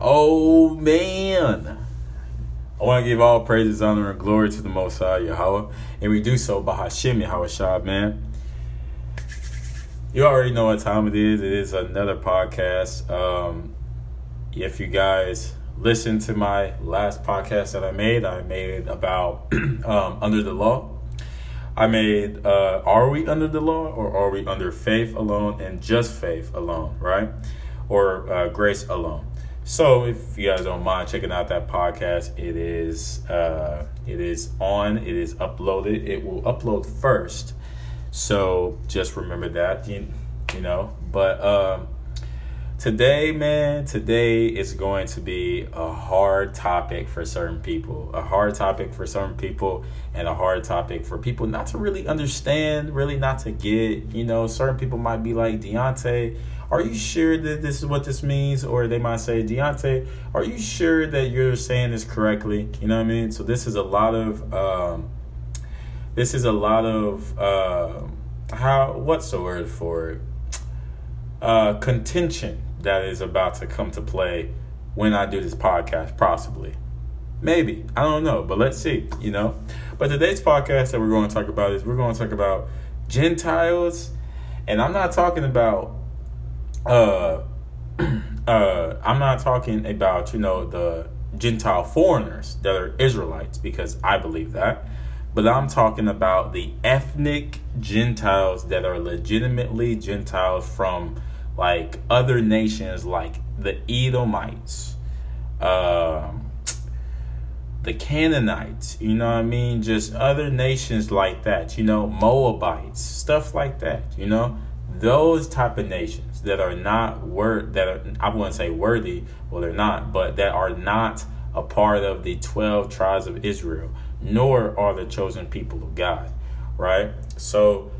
Oh man. I want to give all praises, honor, and glory to the Most High Yahweh, and we do so by Hashem Yahweh Shah, man. You already know what time it is. It is another podcast. Um, if you guys listen to my last podcast that I made, I made about um, under the law. I made uh, Are we under the law or are we under faith alone and just faith alone, right? Or uh, grace alone. So if you guys don't mind checking out that podcast, it is uh, it is on, it is uploaded. It will upload first. So just remember that, you, you know. But um, today, man, today is going to be a hard topic for certain people. A hard topic for certain people, and a hard topic for people not to really understand, really not to get. You know, certain people might be like Deonte are you sure that this is what this means? Or they might say, Deonte, are you sure that you're saying this correctly? You know what I mean? So this is a lot of um, this is a lot of uh, how what's the word for it? Uh, contention that is about to come to play when I do this podcast, possibly. Maybe. I don't know, but let's see, you know. But today's podcast that we're going to talk about is we're going to talk about Gentiles, and I'm not talking about uh, uh, I'm not talking about you know the Gentile foreigners that are Israelites because I believe that, but I'm talking about the ethnic Gentiles that are legitimately Gentiles from like other nations like the Edomites, um, the Canaanites, you know what I mean? Just other nations like that, you know, Moabites, stuff like that, you know, those type of nations that are not word that are I wouldn't say worthy, well they're not, but that are not a part of the 12 tribes of Israel, nor are the chosen people of God, right? So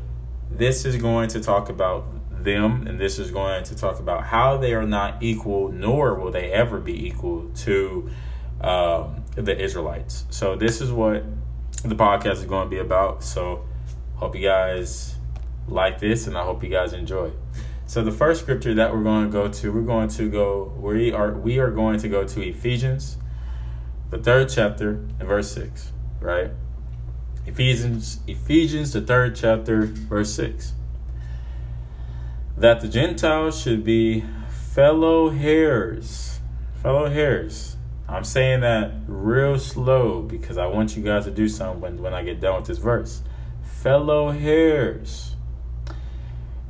this is going to talk about them and this is going to talk about how they are not equal nor will they ever be equal to um, the Israelites. So this is what the podcast is going to be about. So hope you guys like this and I hope you guys enjoy. So the first scripture that we're going to go to, we're going to go we are we are going to go to Ephesians, the third chapter and verse six, right? Ephesians Ephesians the third chapter verse six. That the Gentiles should be fellow heirs, fellow heirs. I'm saying that real slow because I want you guys to do something when, when I get done with this verse. Fellow heirs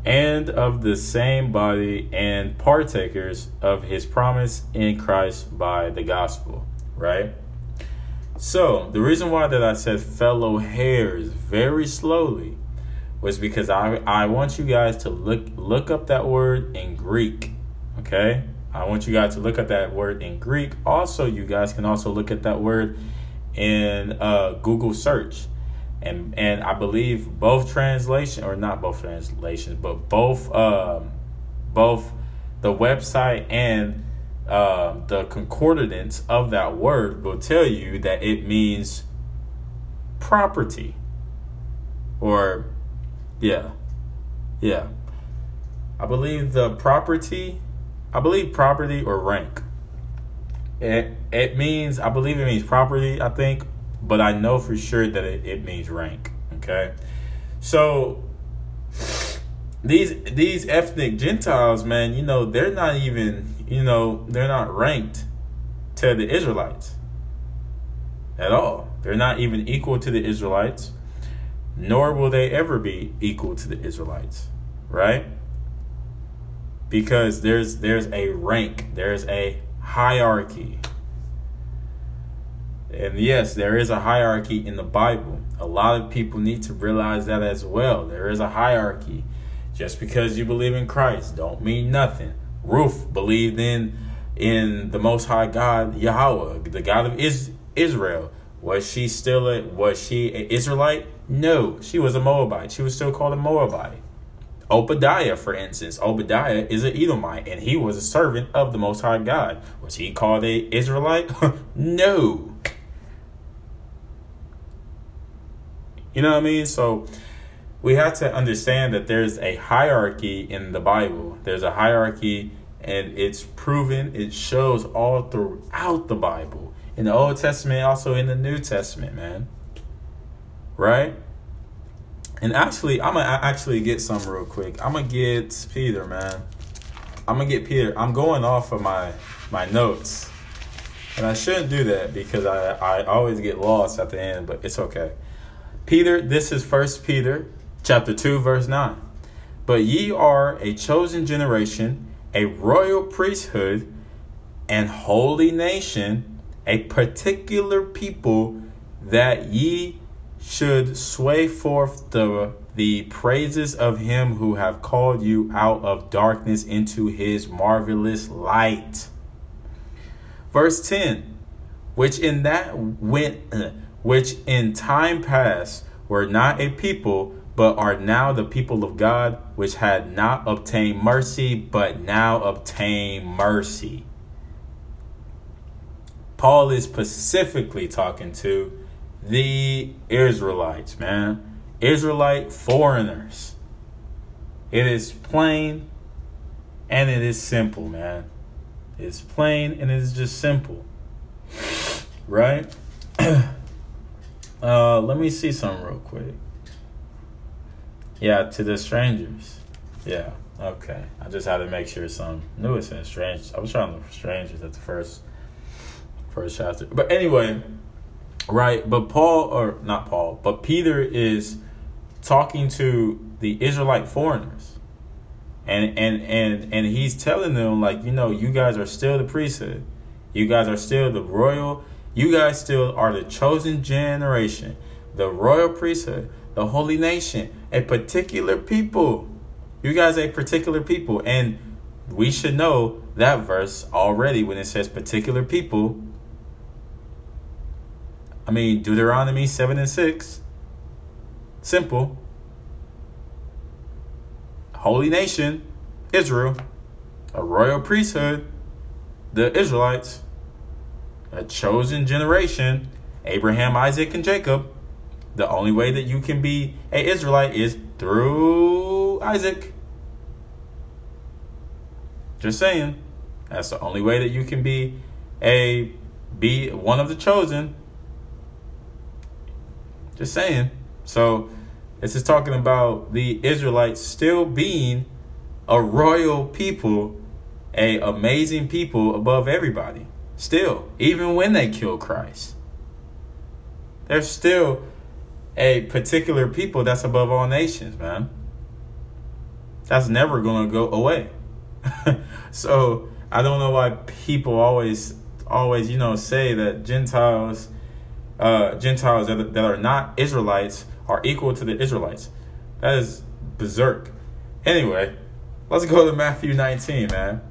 and of the same body and partakers of his promise in Christ by the gospel, right? So, the reason why that I said fellow heirs very slowly was because I I want you guys to look look up that word in Greek, okay? I want you guys to look at that word in Greek. Also, you guys can also look at that word in uh, Google search and and I believe both translation or not both translations, but both um, both the website and uh, the concordance of that word will tell you that it means property. Or yeah yeah. I believe the property i believe property or rank. It it means i believe it means property i think but I know for sure that it, it means rank. Okay, so these these ethnic Gentiles, man, you know they're not even you know they're not ranked to the Israelites at all. They're not even equal to the Israelites, nor will they ever be equal to the Israelites, right? Because there's there's a rank, there's a hierarchy and yes, there is a hierarchy in the Bible. A lot of people need to realize that as well. There is a hierarchy. Just because you believe in Christ don't mean nothing. Ruth believed in in the most high God, Yahweh, the God of is- Israel. Was she still a was she an Israelite? No, she was a Moabite. She was still called a Moabite. Obadiah, for instance, Obadiah is an Edomite, and he was a servant of the Most High God. Was he called a Israelite? no. You know what I mean? So we have to understand that there's a hierarchy in the Bible. There's a hierarchy and it's proven, it shows all throughout the Bible. In the Old Testament, also in the New Testament, man. Right? And actually, I'm gonna actually get some real quick. I'm gonna get Peter, man. I'm gonna get Peter. I'm going off of my my notes, and I shouldn't do that because I I always get lost at the end. But it's okay. Peter, this is First Peter, chapter two, verse nine. But ye are a chosen generation, a royal priesthood, and holy nation, a particular people, that ye should sway forth the the praises of him who have called you out of darkness into his marvelous light. Verse 10 which in that went uh, which in time past were not a people but are now the people of God which had not obtained mercy but now obtain mercy. Paul is specifically talking to the Israelites, man. Israelite foreigners. It is plain and it is simple, man. It's plain and it's just simple. Right? uh, let me see something real quick. Yeah, to the strangers. Yeah, okay. I just had to make sure some knew it said strange. I was trying to look for strangers at the first first chapter. But anyway, right? But Paul, or not Paul, but Peter is talking to the Israelite foreigners. And and and and he's telling them like, you know, you guys are still the priesthood. You guys are still the royal, you guys still are the chosen generation, the royal priesthood, the holy nation, a particular people. You guys a particular people and we should know that verse already when it says particular people I mean, Deuteronomy 7 and 6. Simple. Holy nation, Israel. A royal priesthood, the Israelites. A chosen generation, Abraham, Isaac, and Jacob. The only way that you can be a Israelite is through Isaac. Just saying. That's the only way that you can be a be one of the chosen just saying. So this is talking about the Israelites still being a royal people, a amazing people above everybody. Still, even when they kill Christ. They're still a particular people that's above all nations, man. That's never going to go away. so, I don't know why people always always, you know, say that Gentiles uh, Gentiles that, that are not Israelites are equal to the Israelites. That is berserk. Anyway, let's go to Matthew 19, man.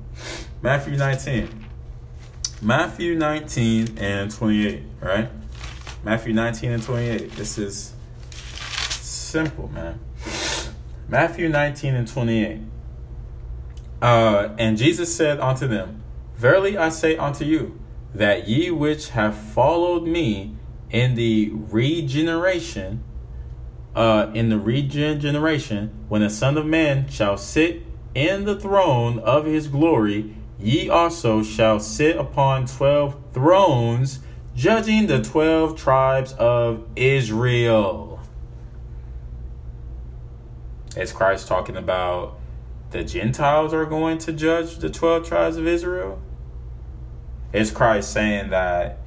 Matthew 19. Matthew 19 and 28, right? Matthew 19 and 28. This is simple, man. Matthew 19 and 28. Uh, and Jesus said unto them, Verily I say unto you, that ye which have followed me in the regeneration, uh, in the regeneration, when the Son of Man shall sit in the throne of his glory, ye also shall sit upon twelve thrones, judging the twelve tribes of Israel. Is Christ talking about the Gentiles are going to judge the 12 tribes of Israel? Is Christ saying that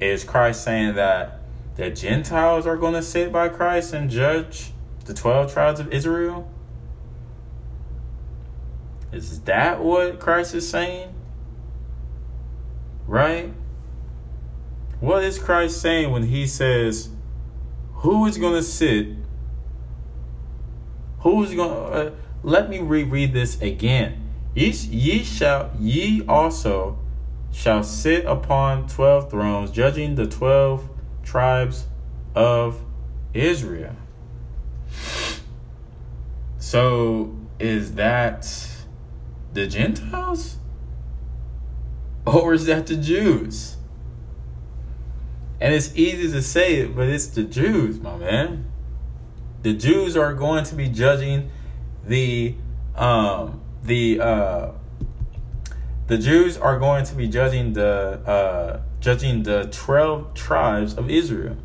is Christ saying that the Gentiles are going to sit by Christ and judge the 12 tribes of Israel? Is that what Christ is saying? Right? What is Christ saying when he says, Who is going to sit? Who is going to. Uh, let me reread this again. Ye, ye shall, ye also shall sit upon 12 thrones, judging the 12 tribes of Israel. So, is that the Gentiles? Or is that the Jews? And it's easy to say it, but it's the Jews, my man. The Jews are going to be judging the um the uh the Jews are going to be judging the uh, judging the twelve tribes of Israel.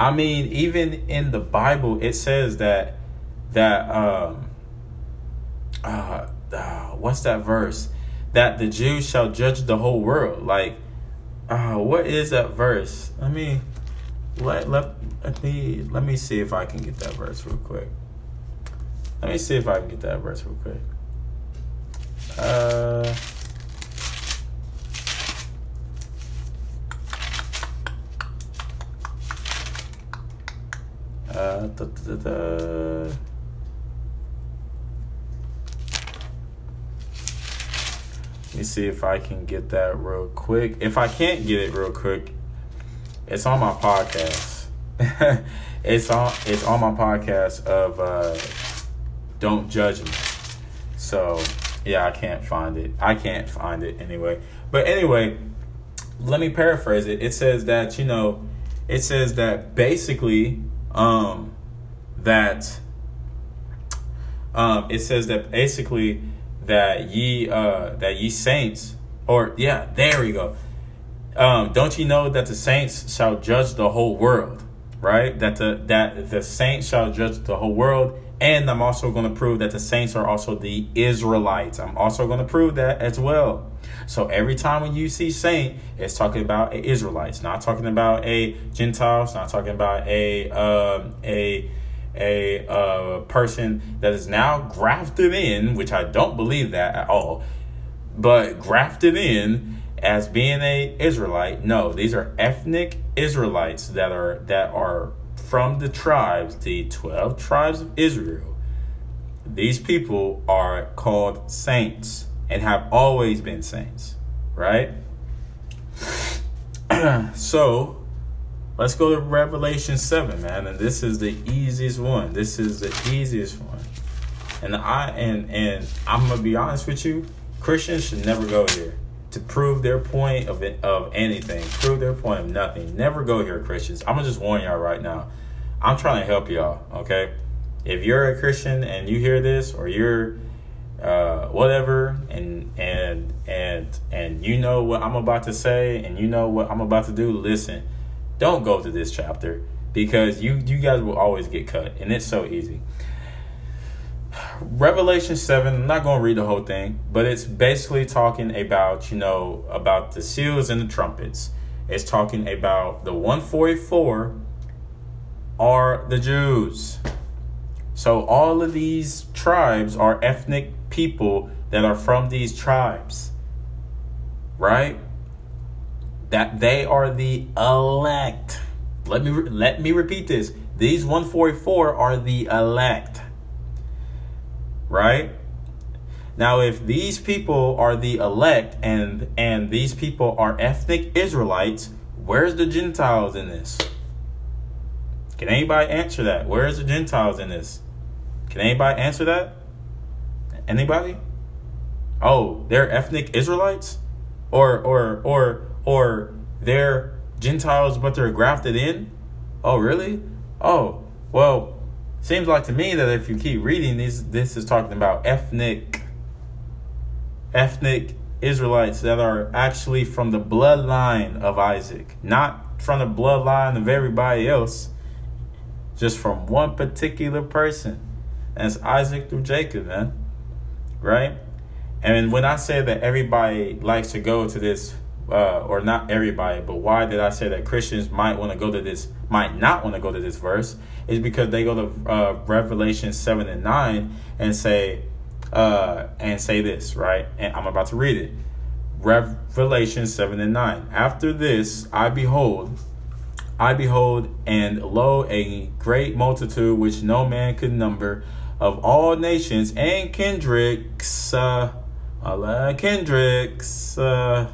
I mean, even in the Bible, it says that that um, uh, uh, what's that verse? That the Jews shall judge the whole world. Like, uh, what is that verse? Let me let let let me let me see if I can get that verse real quick. Let me see if I can get that verse real quick. Uh. Uh, da, da, da, me see if I can get that real quick. If I can't get it real quick, it's on my podcast. it's on it's on my podcast of uh, Don't Judge Me. So yeah, I can't find it. I can't find it anyway. But anyway, let me paraphrase it. It says that, you know, it says that basically um, that um, it says that basically that ye uh, that ye saints or yeah there we go. Um, don't you know that the saints shall judge the whole world right? That the that the saints shall judge the whole world and i'm also going to prove that the saints are also the israelites. I'm also going to prove that as well. So every time when you see saint, it's talking about a Israelites, not talking about a Gentiles, not talking about a um, a a uh, person that is now grafted in, which I don't believe that at all, but grafted in as being a Israelite. No, these are ethnic Israelites that are that are from the tribes, the twelve tribes of Israel. These people are called saints and have always been saints, right? so let's go to Revelation 7, man. And this is the easiest one. This is the easiest one. And I and and I'm gonna be honest with you, Christians should never go here to prove their point of it, of anything, prove their point of nothing. Never go here, Christians. I'm gonna just warn y'all right now. I'm trying to help y'all, okay? If you're a Christian and you hear this, or you're uh, whatever, and and and and you know what I'm about to say, and you know what I'm about to do. Listen, don't go to this chapter because you you guys will always get cut, and it's so easy. Revelation 7, I'm not going to read the whole thing, but it's basically talking about, you know, about the seals and the trumpets. It's talking about the 144 are the Jews. So all of these tribes are ethnic people that are from these tribes. Right? That they are the elect. Let me let me repeat this. These 144 are the elect. Right? Now if these people are the elect and and these people are ethnic Israelites, where's the Gentiles in this? Can anybody answer that? Where's the Gentiles in this? Can anybody answer that? Anybody? Oh, they're ethnic Israelites? Or or or or they're Gentiles but they're grafted in? Oh, really? Oh, well, seems like to me that if you keep reading these this is talking about ethnic ethnic Israelites that are actually from the bloodline of Isaac, not from the bloodline of everybody else, just from one particular person. And it's Isaac through Jacob, man. Right? And when I say that everybody likes to go to this, uh, or not everybody, but why did I say that Christians might want to go to this, might not want to go to this verse, is because they go to uh, Revelation 7 and 9 and say, uh, and say this, right? And I'm about to read it. Revelation 7 and 9. After this, I behold, I behold, and lo, a great multitude which no man could number of all nations and kindreds, uh, kindreds, uh,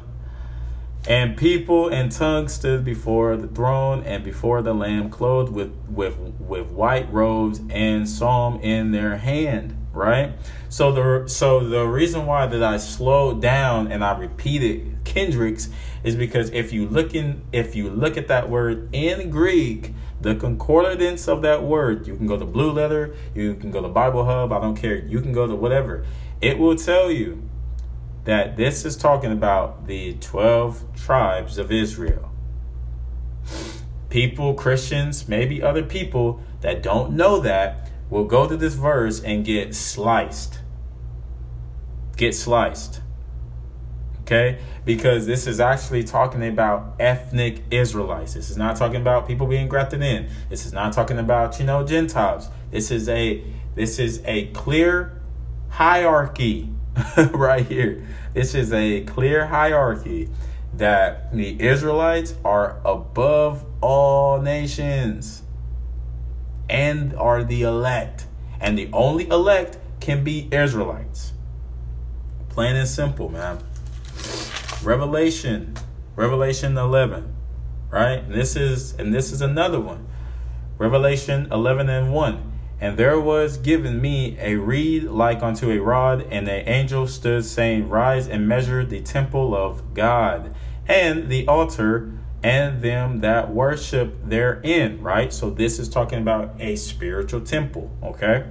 and people and tongues stood before the throne and before the Lamb, clothed with with with white robes and psalm in their hand. Right. So the so the reason why that I slowed down and I repeated kindreds is because if you look in if you look at that word in Greek, the concordance of that word. You can go to Blue Letter, you can go to Bible Hub, I don't care. You can go to whatever. It will tell you that this is talking about the 12 tribes of Israel. People, Christians, maybe other people that don't know that will go to this verse and get sliced. Get sliced. Okay? Because this is actually talking about ethnic Israelites. This is not talking about people being grafted in. This is not talking about, you know, Gentiles. This is a this is a clear hierarchy right here. This is a clear hierarchy that the Israelites are above all nations and are the elect. And the only elect can be Israelites. Plain and simple, man. Revelation, Revelation 11, right? And this is and this is another one. Revelation 11 and 1. And there was given me a reed like unto a rod, and an angel stood, saying, Rise and measure the temple of God, and the altar, and them that worship therein. Right? So this is talking about a spiritual temple. Okay.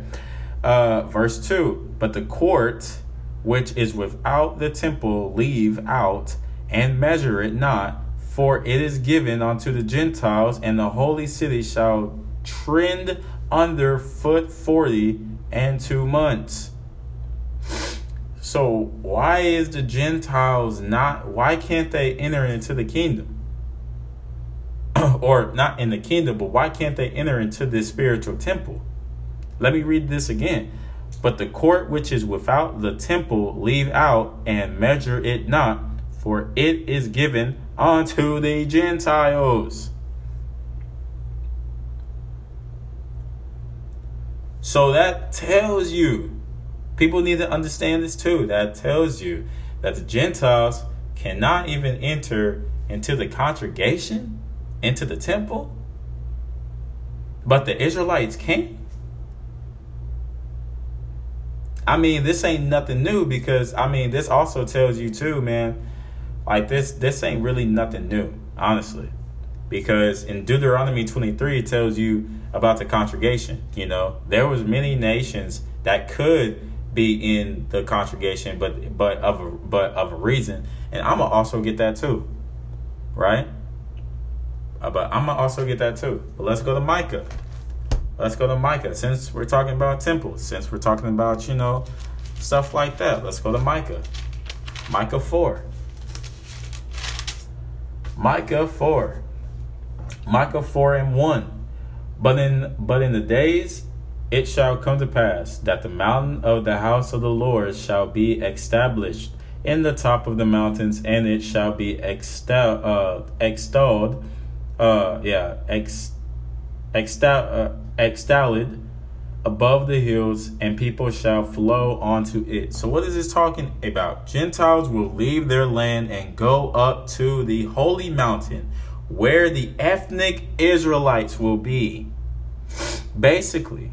Uh, verse 2 But the court which is without the temple leave out, and measure it not, for it is given unto the Gentiles, and the holy city shall trend under foot 40 and two months. So, why is the Gentiles not, why can't they enter into the kingdom? or not in the kingdom, but why can't they enter into this spiritual temple? Let me read this again. But the court which is without the temple leave out and measure it not, for it is given unto the Gentiles. So that tells you, people need to understand this too. That tells you that the Gentiles cannot even enter into the congregation, into the temple, but the Israelites can. I mean, this ain't nothing new because I mean, this also tells you too, man. Like this, this ain't really nothing new, honestly, because in Deuteronomy twenty three it tells you about the congregation. You know, there was many nations that could be in the congregation, but but of a, but of a reason, and I'm gonna also get that too, right? Uh, but I'm gonna also get that too. But let's go to Micah. Let's go to Micah. Since we're talking about temples, since we're talking about you know stuff like that, let's go to Micah. Micah four. Micah four. Micah four and one. But in but in the days it shall come to pass that the mountain of the house of the Lord shall be established in the top of the mountains, and it shall be uh, extolled, uh, yeah, uh, above the hills, and people shall flow onto it. So, what is this talking about? Gentiles will leave their land and go up to the holy mountain, where the ethnic Israelites will be. Basically,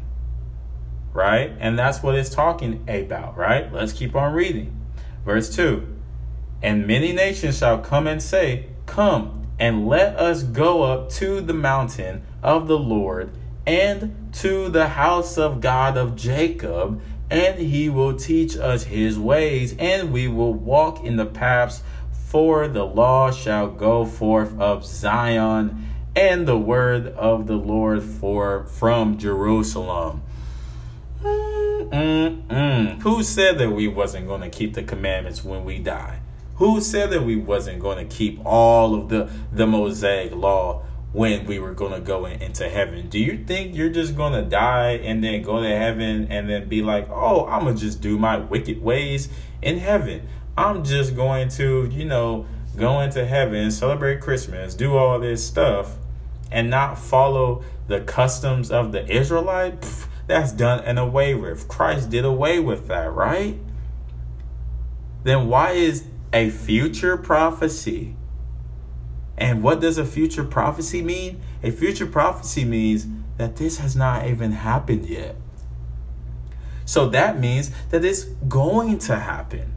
right? And that's what it's talking about, right? Let's keep on reading. Verse 2 And many nations shall come and say, Come and let us go up to the mountain of the Lord and to the house of God of Jacob, and he will teach us his ways, and we will walk in the paths. For the law shall go forth of Zion and the word of the Lord for from Jerusalem. Mm-mm-mm. Who said that we wasn't going to keep the commandments when we die? Who said that we wasn't going to keep all of the the Mosaic law when we were going to go in, into heaven? Do you think you're just going to die and then go to heaven and then be like, "Oh, I'm going to just do my wicked ways in heaven. I'm just going to, you know, go into heaven, celebrate Christmas, do all this stuff and not follow the customs of the Israelite, pff, that's done and away with. Christ did away with that, right? Then why is a future prophecy? And what does a future prophecy mean? A future prophecy means that this has not even happened yet. So that means that it's going to happen.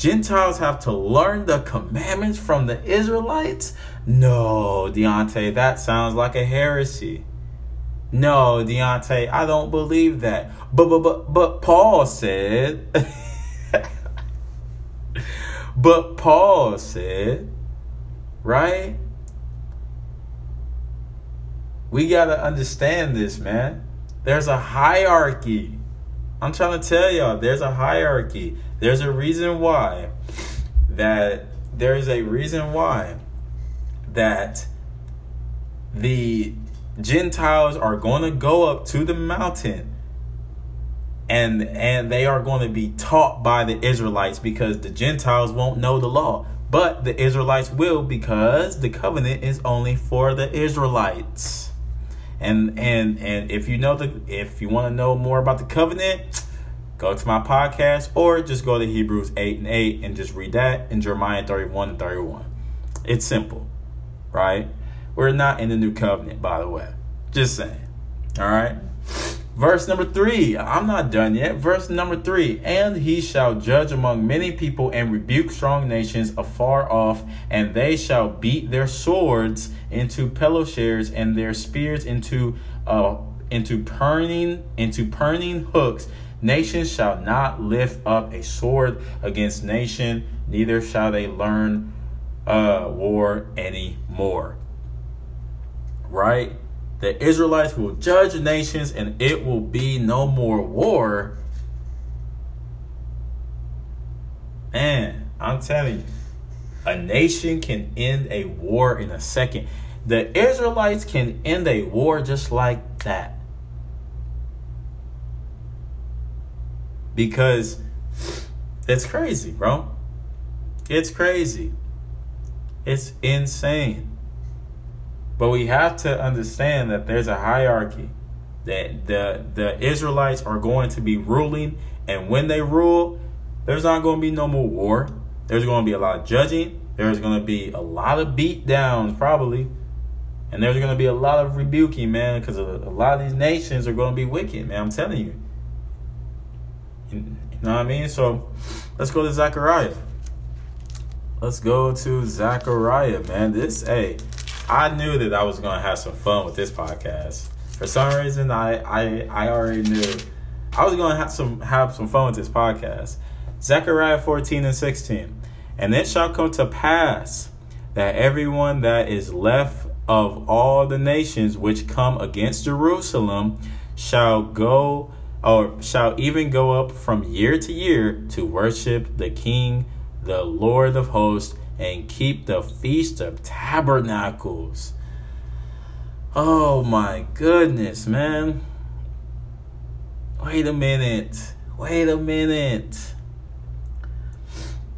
Gentiles have to learn the commandments from the Israelites? No, Deonte, that sounds like a heresy. No, Deonte, I don't believe that. But but but but Paul said But Paul said, right? We got to understand this, man. There's a hierarchy. I'm trying to tell y'all, there's a hierarchy. There's a reason why that there's a reason why that the Gentiles are going to go up to the mountain and and they are going to be taught by the Israelites because the Gentiles won't know the law but the Israelites will because the covenant is only for the Israelites and and and if you know the if you want to know more about the covenant go to my podcast or just go to Hebrews 8 and 8 and just read that in Jeremiah 31 and 31 it's simple right we're not in the new covenant, by the way. Just saying. All right. Verse number three. I'm not done yet. Verse number three. And he shall judge among many people and rebuke strong nations afar off, and they shall beat their swords into plowshares and their spears into uh into pruning into pruning hooks. Nations shall not lift up a sword against nation, neither shall they learn uh, war anymore right? The Israelites will judge nations and it will be no more war. Man, I'm telling you, a nation can end a war in a second. The Israelites can end a war just like that. Because it's crazy, bro. It's crazy. It's insane. But we have to understand that there's a hierarchy. That the the Israelites are going to be ruling, and when they rule, there's not going to be no more war. There's going to be a lot of judging. There's going to be a lot of beat downs, probably. And there's going to be a lot of rebuking, man, because a, a lot of these nations are going to be wicked, man. I'm telling you. You know what I mean? So let's go to Zechariah. Let's go to Zechariah, man. This, hey, I knew that I was gonna have some fun with this podcast. For some reason, I I, I already knew I was gonna have some have some fun with this podcast. Zechariah 14 and 16. And it shall come to pass that everyone that is left of all the nations which come against Jerusalem shall go or shall even go up from year to year to worship the King, the Lord of hosts, and keep the Feast of Tabernacles. Oh my goodness, man. Wait a minute. Wait a minute.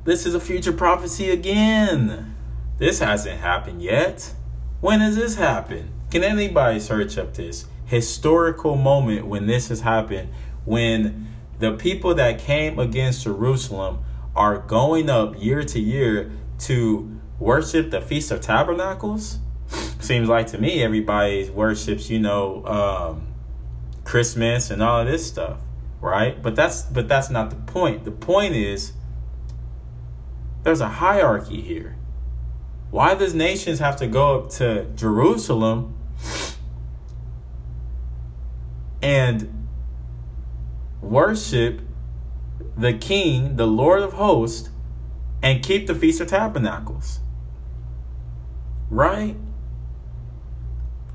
This is a future prophecy again. This hasn't happened yet. When has this happened? Can anybody search up this historical moment when this has happened? When the people that came against Jerusalem are going up year to year to worship the Feast of Tabernacles. Seems like to me everybody worships, you know, um, Christmas and all of this stuff, right? But that's but that's not the point. The point is there's a hierarchy here. Why does nations have to go up to Jerusalem and worship the king, the Lord of hosts, and keep the Feast of Tabernacles. Right?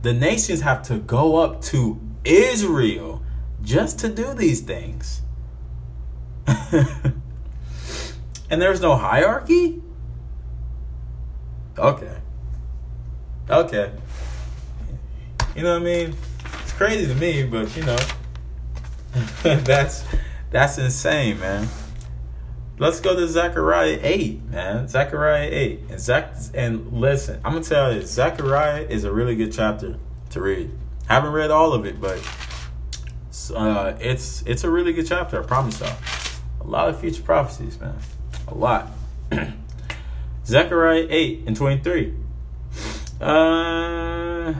The nations have to go up to Israel just to do these things. and there's no hierarchy? Okay. Okay. You know what I mean? It's crazy to me, but you know. that's that's insane, man. Let's go to Zechariah 8, man. Zechariah 8. And Zach and listen, I'm gonna tell you, Zechariah is a really good chapter to read. Haven't read all of it, but uh, it's it's a really good chapter, I promise y'all. A lot of future prophecies, man. A lot. Zechariah 8 and 23. Uh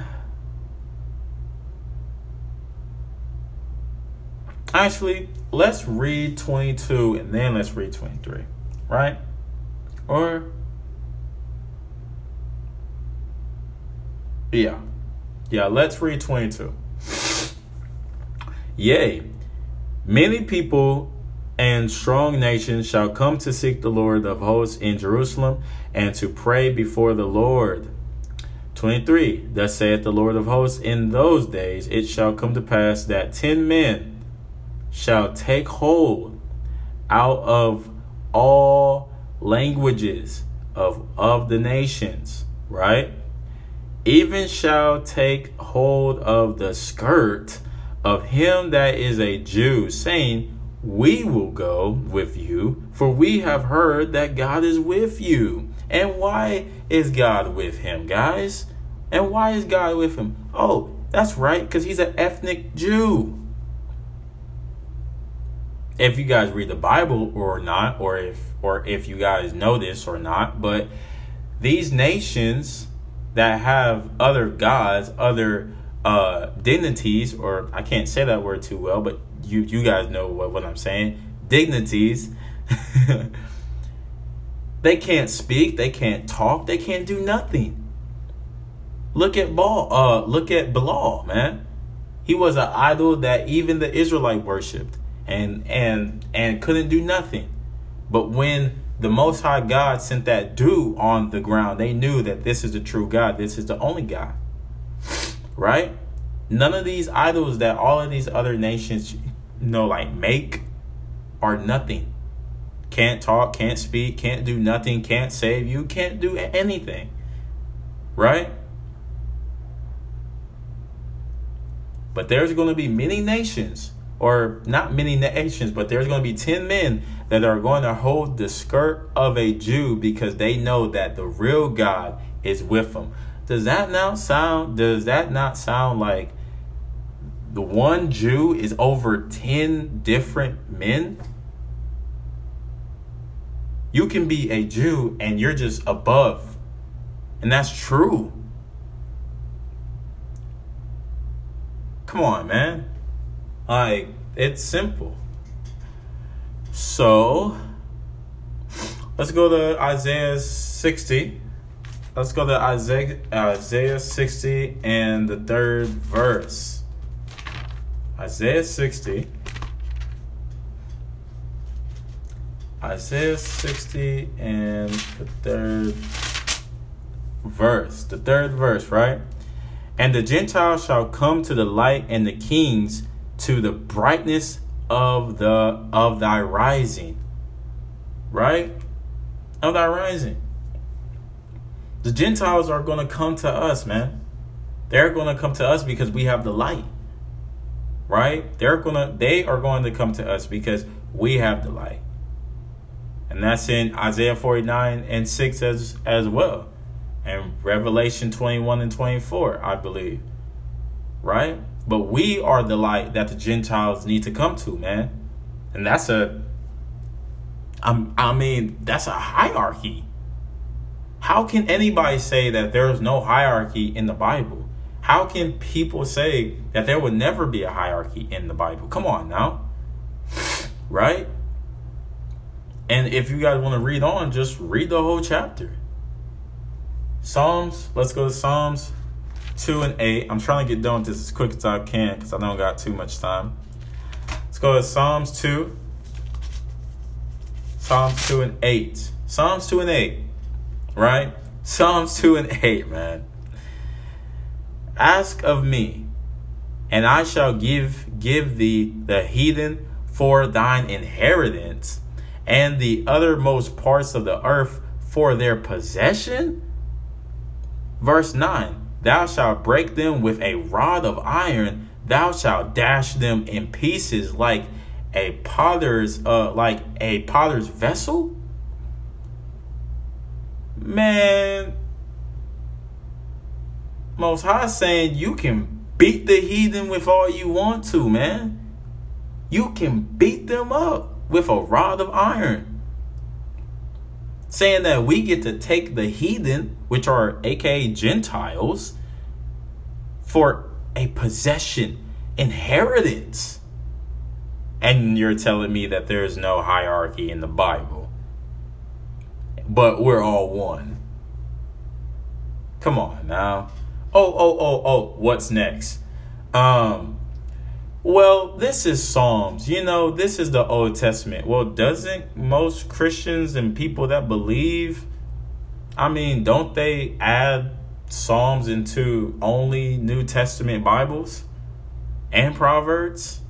Actually, let's read 22 and then let's read 23, right? Or, yeah. Yeah, let's read 22. Yea, many people and strong nations shall come to seek the Lord of hosts in Jerusalem and to pray before the Lord. 23 Thus saith the Lord of hosts, in those days it shall come to pass that ten men shall take hold out of all languages of, of the nations, right? Even shall take hold of the skirt of him that is a Jew, saying, We will go with you, for we have heard that God is with you. And why is God with him, guys? And why is God with him? Oh, that's right, because he's an ethnic Jew. If you guys read the Bible or not, or if or if you guys know this or not, but these nations that have other gods, other uh dignities, or I can't say that word too well, but you you guys know what, what I'm saying. Dignities. they can't speak, they can't talk, they can't do nothing. Look at Baal. Uh, look at Bilal, man. He was an idol that even the Israelite worshipped, and and and couldn't do nothing. But when the Most High God sent that dew on the ground, they knew that this is the true God. This is the only God, right? None of these idols that all of these other nations, you know, like make, are nothing. Can't talk, can't speak, can't do nothing, can't save you, can't do anything, right? But there's going to be many nations, or not many nations, but there's going to be 10 men that are going to hold the skirt of a Jew because they know that the real God is with them. Does that now sound does that not sound like the one Jew is over 10 different men? You can be a Jew and you're just above. And that's true. Come on, man. Like, it's simple. So, let's go to Isaiah 60. Let's go to Isaiah, Isaiah 60 and the third verse. Isaiah 60. Isaiah 60 and the third verse. The third verse, right? And the Gentiles shall come to the light, and the kings to the brightness of the of thy rising. Right? Of thy rising. The Gentiles are going to come to us, man. They're going to come to us because we have the light. Right? They're going to they are going to come to us because we have the light. And that's in Isaiah 49 and 6 as as well and Revelation 21 and 24, I believe. Right? But we are the light that the Gentiles need to come to, man. And that's a I'm, I mean, that's a hierarchy. How can anybody say that there's no hierarchy in the Bible? How can people say that there would never be a hierarchy in the Bible? Come on now. Right? And if you guys want to read on, just read the whole chapter. Psalms, let's go to Psalms 2 and 8. I'm trying to get done with this as quick as I can because I don't got too much time. Let's go to Psalms 2. Psalms 2 and 8. Psalms 2 and 8. Right? Psalms 2 and 8, man. Ask of me, and I shall give give thee the heathen for thine inheritance, and the uttermost parts of the earth for their possession. Verse 9 Thou shalt break them with a rod of iron, thou shalt dash them in pieces like a potter's uh like a potter's vessel. Man, Most High saying you can beat the heathen with all you want to, man. You can beat them up with a rod of iron saying that we get to take the heathen, which are aka Gentiles, for a possession, inheritance. And you're telling me that there's no hierarchy in the Bible. But we're all one. Come on now. Oh, oh, oh, oh, what's next? Um well, this is Psalms. You know, this is the Old Testament. Well, doesn't most Christians and people that believe, I mean, don't they add Psalms into only New Testament Bibles and Proverbs?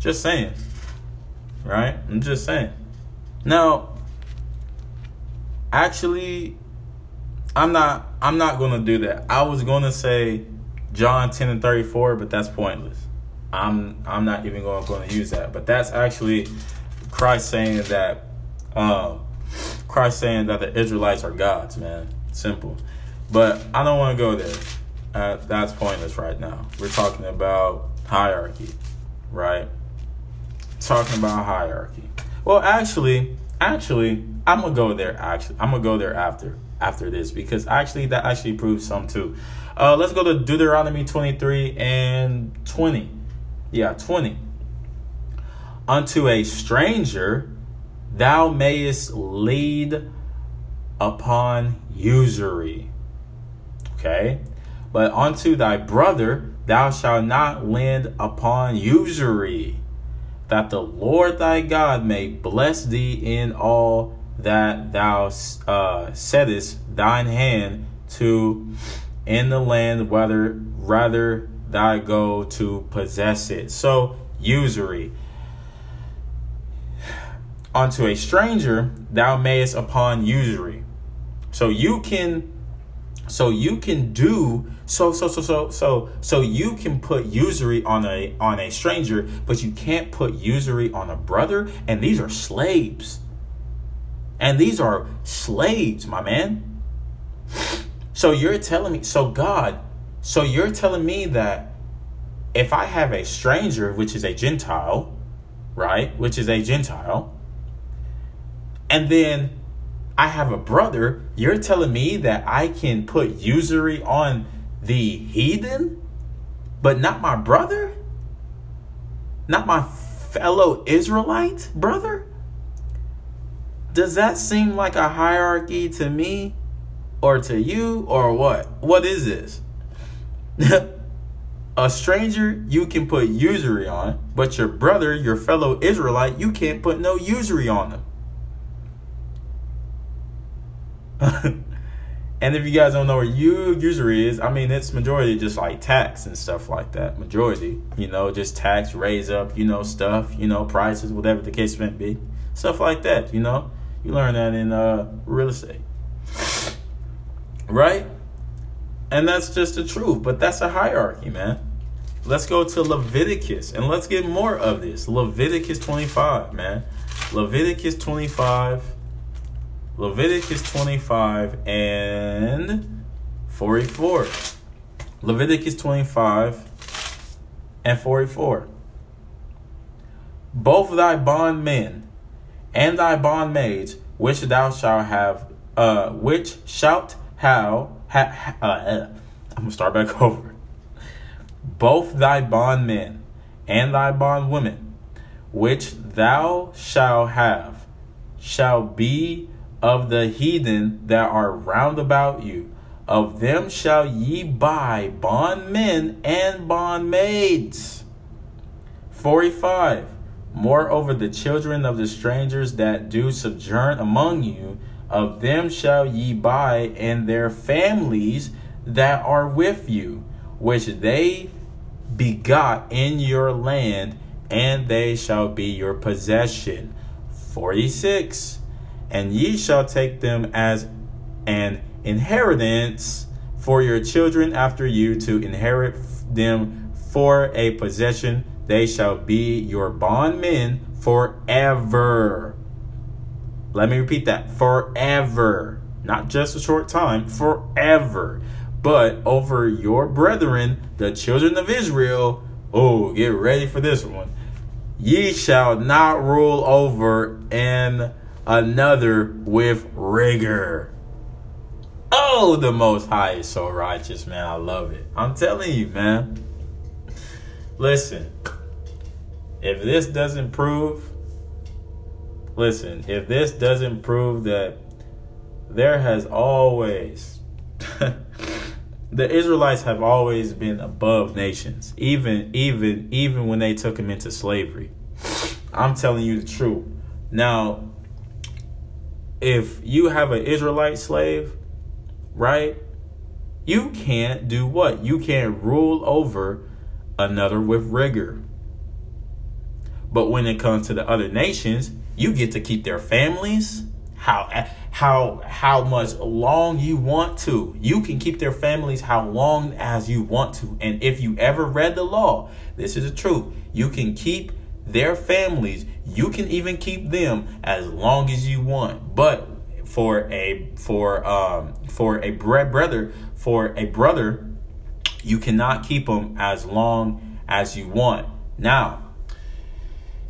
Just saying. Right? I'm just saying. Now, actually, I'm not I'm not gonna do that. I was gonna say John 10 and 34, but that's pointless. I'm I'm not even going, going to use that. But that's actually Christ saying that um, Christ saying that the Israelites are gods, man. Simple. But I don't want to go there. Uh, that's pointless right now. We're talking about hierarchy, right? Talking about hierarchy. Well, actually, actually, I'm gonna go there. Actually, I'm gonna go there after after this because actually that actually proves some too. Uh, let's go to Deuteronomy 23 and 20. Yeah, 20. Unto a stranger thou mayest lead upon usury. Okay? But unto thy brother thou shalt not lend upon usury, that the Lord thy God may bless thee in all that thou uh, settest thine hand to in the land, whether rather thy go to possess it. So usury. Unto a stranger thou mayest upon usury. So you can so you can do so so so so so so you can put usury on a on a stranger, but you can't put usury on a brother, and these are slaves. And these are slaves, my man. So you're telling me, so God, so you're telling me that if I have a stranger, which is a Gentile, right, which is a Gentile, and then I have a brother, you're telling me that I can put usury on the heathen, but not my brother? Not my fellow Israelite brother? Does that seem like a hierarchy to me? Or to you or what? What is this? a stranger you can put usury on, but your brother, your fellow Israelite, you can't put no usury on them. and if you guys don't know what usury is, I mean it's majority just like tax and stuff like that. Majority, you know, just tax, raise up, you know, stuff, you know, prices, whatever the case may be, stuff like that. You know, you learn that in uh, real estate. Right? And that's just the truth. But that's a hierarchy, man. Let's go to Leviticus and let's get more of this. Leviticus 25, man. Leviticus 25. Leviticus 25 and 44. Leviticus 25 and 44. Both thy bondmen and thy bondmaids, which thou shalt have, uh, which shalt how, ha, uh, uh, I'm gonna start back over. Both thy bondmen and thy bondwomen, which thou shalt have, shall be of the heathen that are round about you. Of them shall ye buy bondmen and bondmaids. 45. Moreover, the children of the strangers that do sojourn among you, of them shall ye buy, and their families that are with you, which they begot in your land, and they shall be your possession. 46. And ye shall take them as an inheritance for your children after you to inherit them for a possession. They shall be your bondmen forever. Let me repeat that forever, not just a short time, forever. But over your brethren, the children of Israel, oh, get ready for this one. Ye shall not rule over and another with rigor. Oh, the Most High is so righteous, man. I love it. I'm telling you, man. Listen, if this doesn't prove Listen, if this doesn't prove that there has always the Israelites have always been above nations, even even even when they took them into slavery. I'm telling you the truth. Now, if you have an Israelite slave, right? You can't do what? You can't rule over another with rigor. But when it comes to the other nations, you get to keep their families how how how much long you want to. You can keep their families how long as you want to. And if you ever read the law, this is the truth. You can keep their families. You can even keep them as long as you want. But for a for um for a brother for a brother, you cannot keep them as long as you want. Now,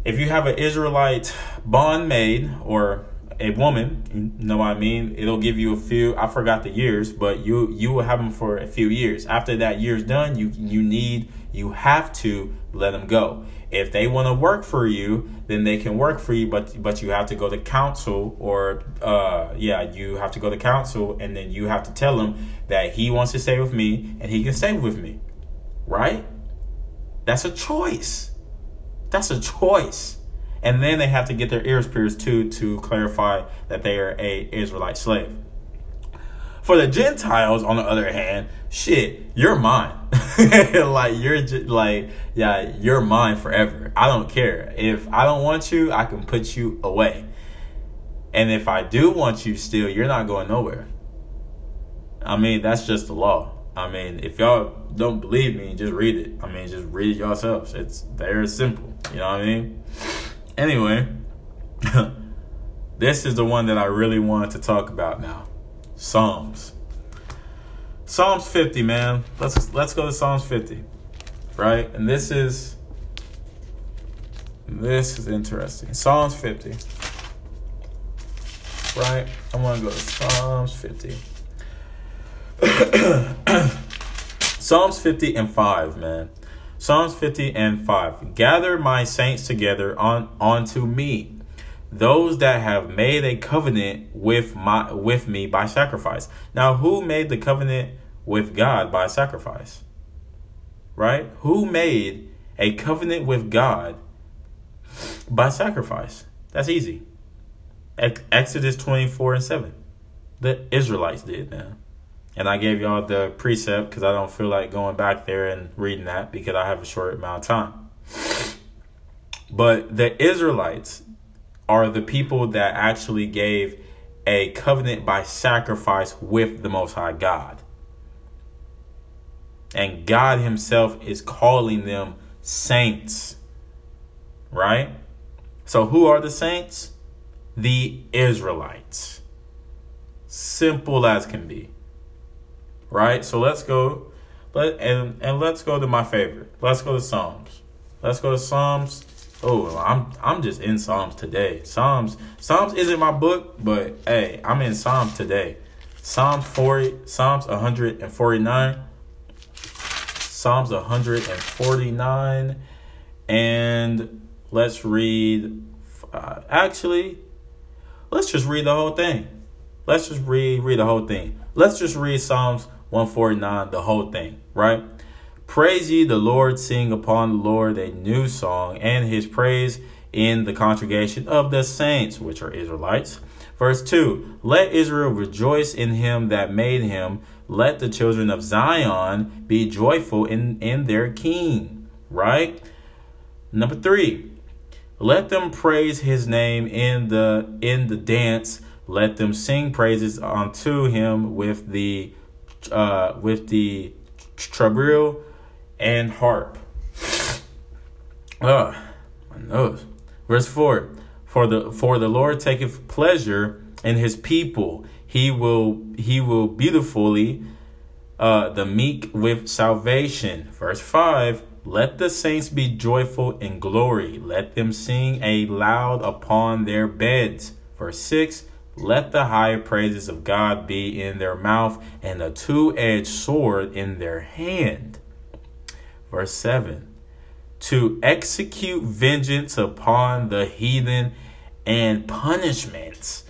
if you have an Israelite bondmaid or a woman, you know what I mean? It'll give you a few. I forgot the years, but you you will have them for a few years. After that year's done, you you need you have to let them go. If they want to work for you, then they can work for you, but but you have to go to council or uh yeah, you have to go to council and then you have to tell him that he wants to stay with me and he can stay with me. Right? That's a choice. That's a choice. And then they have to get their ears pierced too to clarify that they are a Israelite slave. For the Gentiles, on the other hand, shit, you're mine. like you're just like yeah, you're mine forever. I don't care if I don't want you, I can put you away. And if I do want you still, you're not going nowhere. I mean, that's just the law. I mean, if y'all don't believe me, just read it. I mean, just read it yourselves. It's very simple. You know what I mean? Anyway, this is the one that I really wanted to talk about now. Psalms. Psalms 50, man. Let's let's go to Psalms 50. Right? And this is this is interesting. Psalms 50. Right? I'm gonna go to Psalms 50. Psalms 50 and 5, man. Psalms 50 and 5. Gather my saints together on unto me those that have made a covenant with my with me by sacrifice. Now, who made the covenant with God by sacrifice? Right? Who made a covenant with God by sacrifice? That's easy. Exodus 24 and 7. The Israelites did, man. And I gave y'all the precept because I don't feel like going back there and reading that because I have a short amount of time. But the Israelites are the people that actually gave a covenant by sacrifice with the Most High God. And God Himself is calling them saints. Right? So, who are the saints? The Israelites. Simple as can be. Right? So, let's go. Let, and, and let's go to my favorite. Let's go to Psalms. Let's go to Psalms Oh, I'm I'm just in Psalms today. Psalms Psalms isn't my book, but hey, I'm in Psalms today. Psalms 40, Psalms 149. Psalms 149 and let's read uh, actually let's just read the whole thing. Let's just read read the whole thing. Let's just read Psalms 149 the whole thing, right? Praise ye the Lord, sing upon the Lord a new song, and his praise in the congregation of the saints, which are Israelites. Verse 2 Let Israel rejoice in him that made him. Let the children of Zion be joyful in, in their king. Right? Number 3 Let them praise his name in the in the dance. Let them sing praises unto him with the uh, with the trebile and harp. Ah, my nose. Verse 4 For the for the Lord taketh pleasure in his people. He will he will beautifully uh, the meek with salvation. Verse 5 Let the saints be joyful in glory. Let them sing a loud upon their beds. Verse 6 Let the high praises of God be in their mouth and a two edged sword in their hand. Verse 7 To execute vengeance upon the heathen and punishments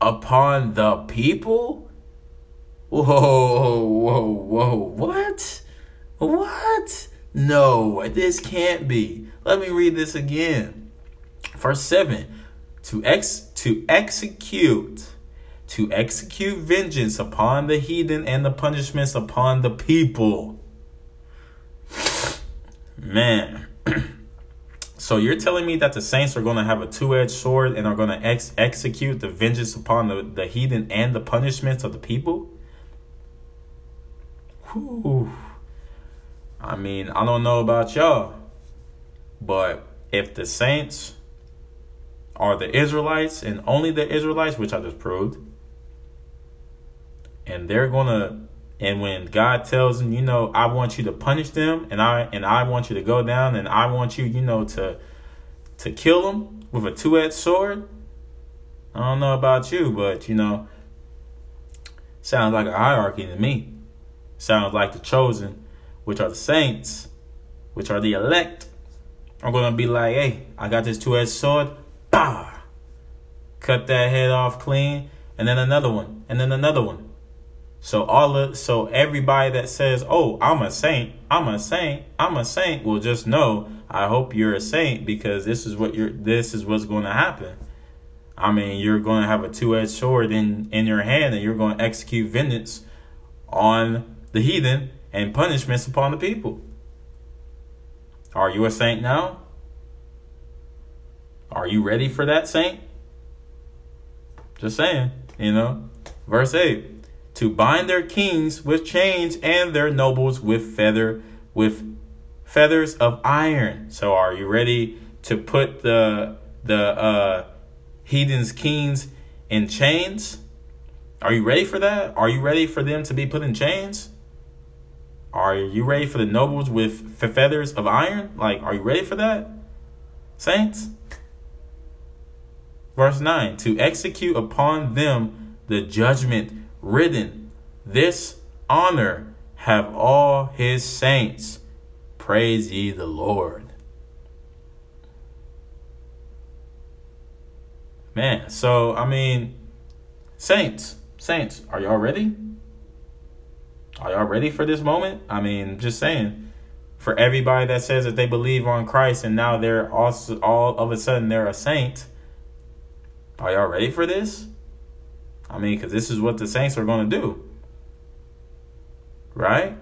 upon the people. Whoa, whoa, whoa. What? What? No, this can't be. Let me read this again. Verse 7 to ex to execute to execute vengeance upon the heathen and the punishments upon the people. Man. so you're telling me that the saints are going to have a two-edged sword and are going to ex- execute the vengeance upon the, the heathen and the punishments of the people? Whew. I mean, I don't know about y'all, but if the saints are the Israelites and only the Israelites, which I just proved, and they're gonna and when God tells them, you know, I want you to punish them and I and I want you to go down and I want you, you know, to to kill them with a two-edged sword. I don't know about you, but you know, sounds like a hierarchy to me. Sounds like the chosen, which are the saints, which are the elect, are gonna be like, hey, I got this two-edged sword, Cut that head off clean, and then another one, and then another one. So all of so everybody that says, "Oh, I'm a saint, I'm a saint, I'm a saint," will just know. I hope you're a saint because this is what you're. This is what's going to happen. I mean, you're going to have a two-edged sword in in your hand, and you're going to execute vengeance on the heathen and punishments upon the people. Are you a saint now? Are you ready for that saint? Just saying, you know. Verse 8 to bind their kings with chains and their nobles with feather with feathers of iron. So are you ready to put the the uh heathens kings in chains? Are you ready for that? Are you ready for them to be put in chains? Are you ready for the nobles with feathers of iron? Like, are you ready for that? Saints? Verse 9 To execute upon them the judgment written, This honor have all his saints. Praise ye the Lord. Man, so I mean, saints, saints, are y'all ready? Are y'all ready for this moment? I mean, just saying. For everybody that says that they believe on Christ and now they're also all of a sudden they're a saint. Are y'all ready for this? I mean, because this is what the Saints are going to do. Right?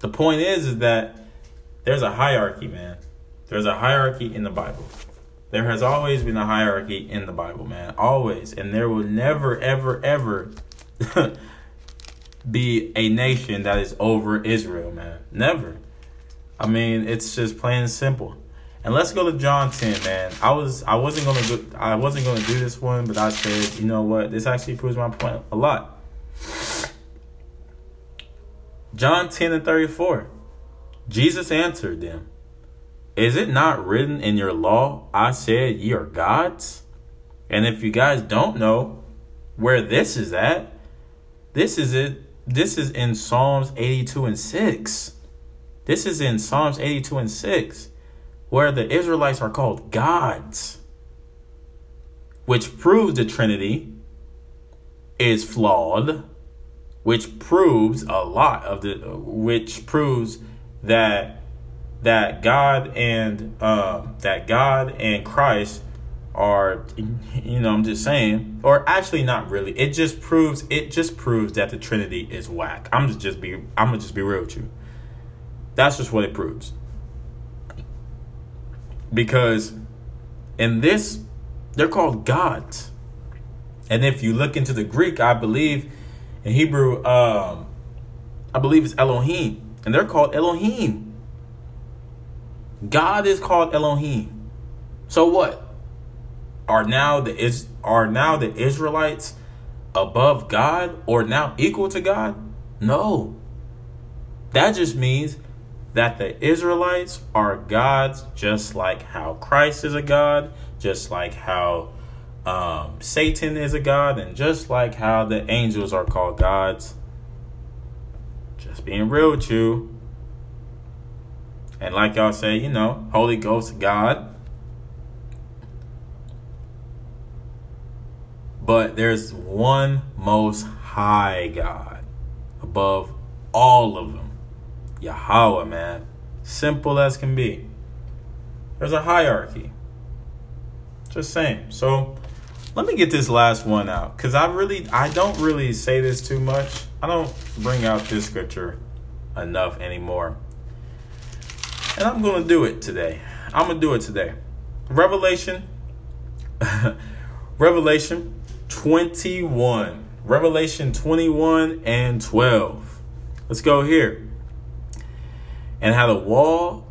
The point is, is that there's a hierarchy, man. There's a hierarchy in the Bible. There has always been a hierarchy in the Bible, man. Always. And there will never, ever, ever be a nation that is over Israel, man. Never. I mean, it's just plain simple. And let's go to John 10, man. I was I wasn't gonna do I wasn't gonna do this one, but I said, you know what, this actually proves my point a lot. John 10 and 34. Jesus answered them, Is it not written in your law, I said ye are gods? And if you guys don't know where this is at, this is it. This is in Psalms 82 and 6. This is in Psalms 82 and 6 where the Israelites are called gods, which proves the Trinity is flawed, which proves a lot of the, which proves that that God and uh, that God and Christ are, you know, I'm just saying, or actually not really. It just proves it just proves that the Trinity is whack. I'm just just be I'm gonna just be real with you. That's just what it proves because in this they're called gods. And if you look into the greek i believe in hebrew um i believe it's elohim. And they're called elohim. God is called elohim. So what? Are now the is are now the israelites above god or now equal to god? No. That just means that the Israelites are gods, just like how Christ is a God, just like how um, Satan is a God, and just like how the angels are called gods. Just being real with you. And like y'all say, you know, Holy Ghost God. But there's one most high God above all of them. Yahweh, man. Simple as can be. There's a hierarchy. Just saying. So let me get this last one out because I really I don't really say this too much. I don't bring out this scripture enough anymore. And I'm gonna do it today. I'm gonna do it today. Revelation Revelation 21. Revelation 21 and 12. Let's go here. And had a wall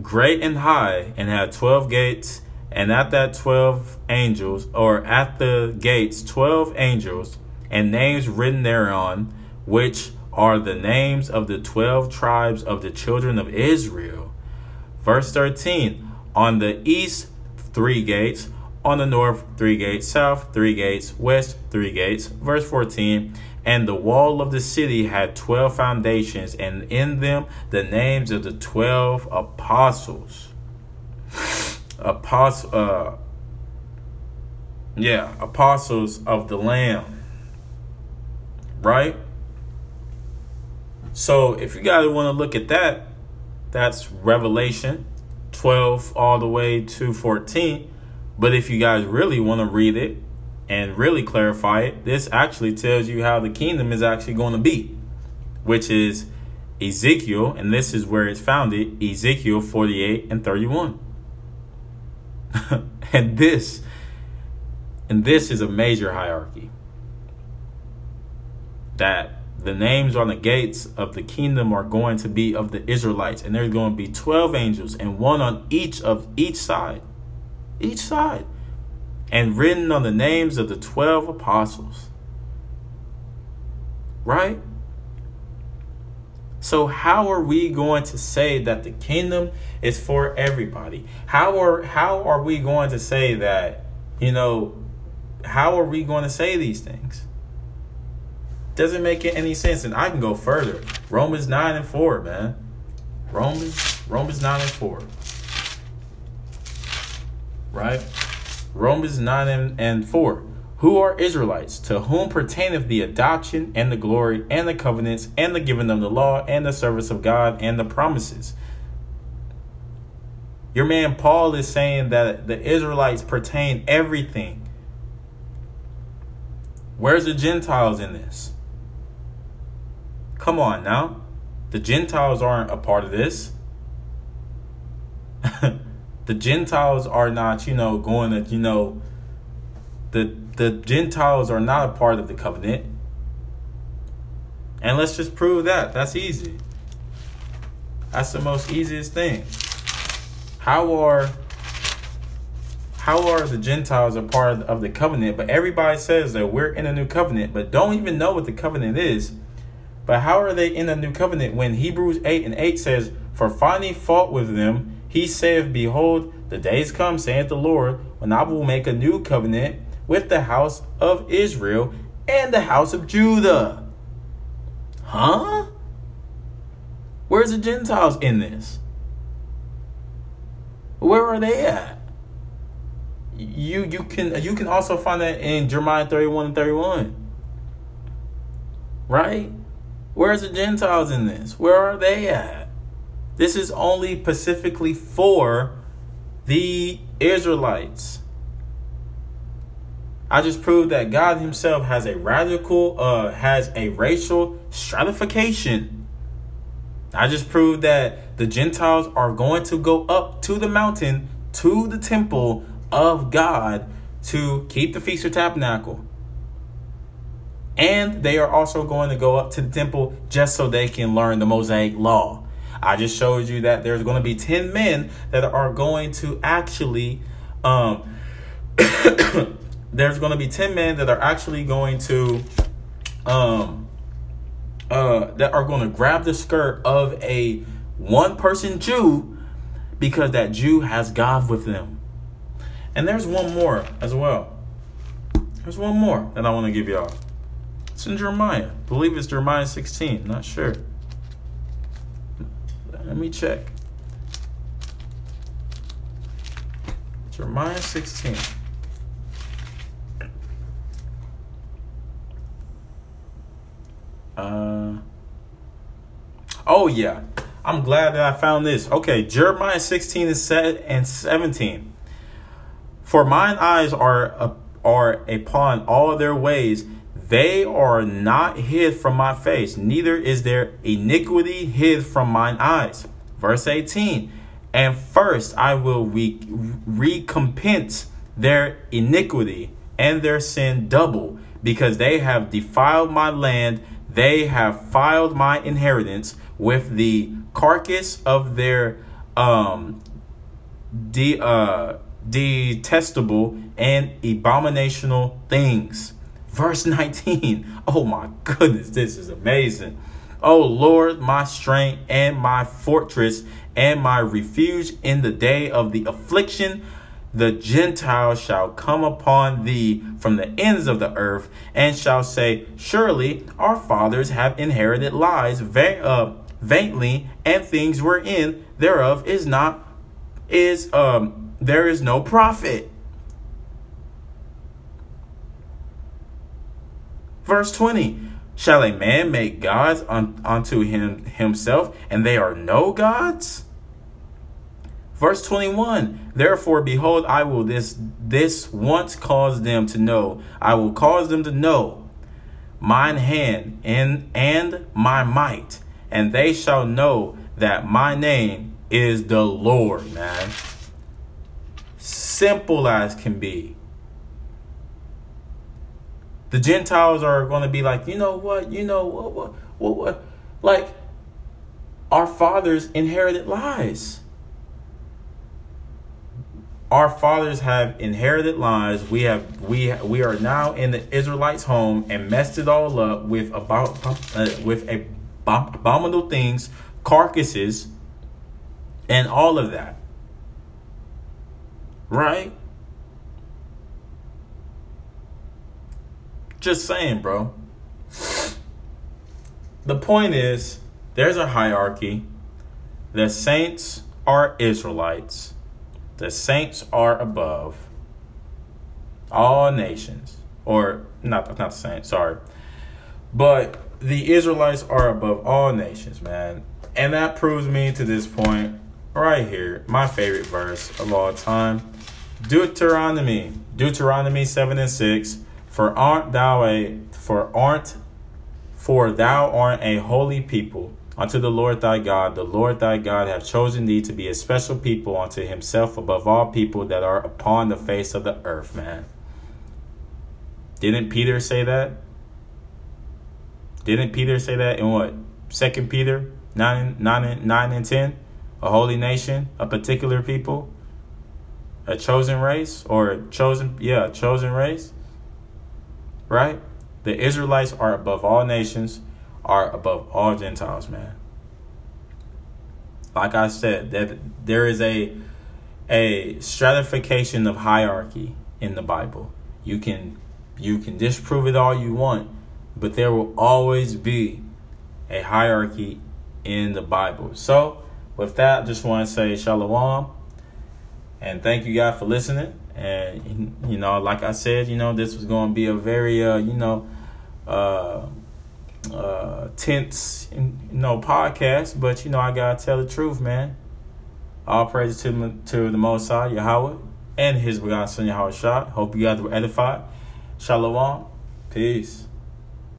great and high, and had 12 gates, and at that 12 angels, or at the gates 12 angels, and names written thereon, which are the names of the 12 tribes of the children of Israel. Verse 13 On the east, three gates on the north, three gates, south, three gates, west, three gates. Verse 14 And the wall of the city had 12 foundations, and in them the names of the 12 apostles. Apostle, uh, yeah, apostles of the Lamb. Right? So if you guys want to look at that, that's Revelation 12 all the way to 14 but if you guys really want to read it and really clarify it, this actually tells you how the kingdom is actually going to be, which is Ezekiel, and this is where it's founded Ezekiel 48 and 31. and this and this is a major hierarchy. That the names on the gates of the kingdom are going to be of the Israelites and there's going to be 12 angels and one on each of each side. Each side, and written on the names of the 12 apostles. Right? So, how are we going to say that the kingdom is for everybody? How are how are we going to say that, you know, how are we going to say these things? Doesn't make any sense. And I can go further. Romans 9 and 4, man. Romans, Romans 9 and 4 right? Romans 9 and, and 4. Who are Israelites, to whom pertaineth the adoption and the glory and the covenants and the giving of the law and the service of God and the promises. Your man Paul is saying that the Israelites pertain everything. Where's the Gentiles in this? Come on now. The Gentiles aren't a part of this. the Gentiles are not, you know, going to, you know, the the Gentiles are not a part of the covenant. And let's just prove that. That's easy. That's the most easiest thing. How are how are the Gentiles a part of the covenant? But everybody says that we're in a new covenant, but don't even know what the covenant is. But how are they in a new covenant when Hebrews 8 and 8 says, For finding fault with them, he saith, Behold, the days come, saith the Lord, when I will make a new covenant with the house of Israel and the house of Judah. Huh? Where's the Gentiles in this? Where are they at? You you can you can also find that in Jeremiah 31 and 31. Right? Where's the Gentiles in this? Where are they at? This is only specifically for the Israelites. I just proved that God Himself has a radical, uh, has a racial stratification. I just proved that the Gentiles are going to go up to the mountain, to the temple of God to keep the Feast of Tabernacle. And they are also going to go up to the temple just so they can learn the Mosaic law. I just showed you that there's going to be 10 men that are going to actually, um, there's going to be 10 men that are actually going to, um, uh, that are going to grab the skirt of a one person Jew because that Jew has God with them. And there's one more as well. There's one more that I want to give y'all. It's in Jeremiah. I believe it's Jeremiah 16. Not sure. Let me check. Jeremiah 16. Uh, oh, yeah. I'm glad that I found this. Okay, Jeremiah 16 is said and 17. For mine eyes are, a, are upon all their ways, they are not hid from my face, neither is their iniquity hid from mine eyes. Verse 18. And first I will re- recompense their iniquity and their sin double, because they have defiled my land, they have filed my inheritance with the carcass of their um de- uh, detestable and abominational things. Verse 19. Oh my goodness, this is amazing. Oh Lord, my strength and my fortress and my refuge in the day of the affliction the Gentiles shall come upon thee from the ends of the earth, and shall say, Surely our fathers have inherited lies va- uh, vainly, and things wherein thereof is not is um there is no profit. Verse 20 Shall a man make gods un- unto him himself, and they are no gods? Verse 21 Therefore, behold, I will this this once cause them to know. I will cause them to know mine hand and, and my might, and they shall know that my name is the Lord, man. Simple as can be. The Gentiles are going to be like, you know what? You know what? What? What? what? Like, our fathers inherited lies our fathers have inherited lies. We have we we are now in the Israelites' home and messed it all up with about uh, with abominable things, carcasses, and all of that. Right? Just saying, bro. The point is, there's a hierarchy. The saints are Israelites the saints are above all nations. Or not not the saints, sorry. But the Israelites are above all nations, man. And that proves me to this point right here, my favorite verse of all time. Deuteronomy, Deuteronomy 7 and 6. For aren't thou a for aren't for thou art a holy people Unto the Lord thy God, the Lord thy God hath chosen thee to be a special people unto himself above all people that are upon the face of the earth, man. Didn't Peter say that? Didn't Peter say that in what? Second Peter 9, 9, 9 and 10? A holy nation, a particular people, a chosen race, or a chosen, yeah, a chosen race. Right? The Israelites are above all nations are above all Gentiles, man. Like I said, that there is a a stratification of hierarchy in the Bible. You can you can disprove it all you want, but there will always be a hierarchy in the Bible. So, with that, I just want to say shalom and thank you guys for listening. And you know, like I said, you know, this was going to be a very uh, you know, uh uh, tense, you know, podcast, but you know, I gotta tell the truth, man. All praise to to the Most High, Yahweh, and His begotten Son Yahweh Shah. Hope you guys were edified. Shalom, peace.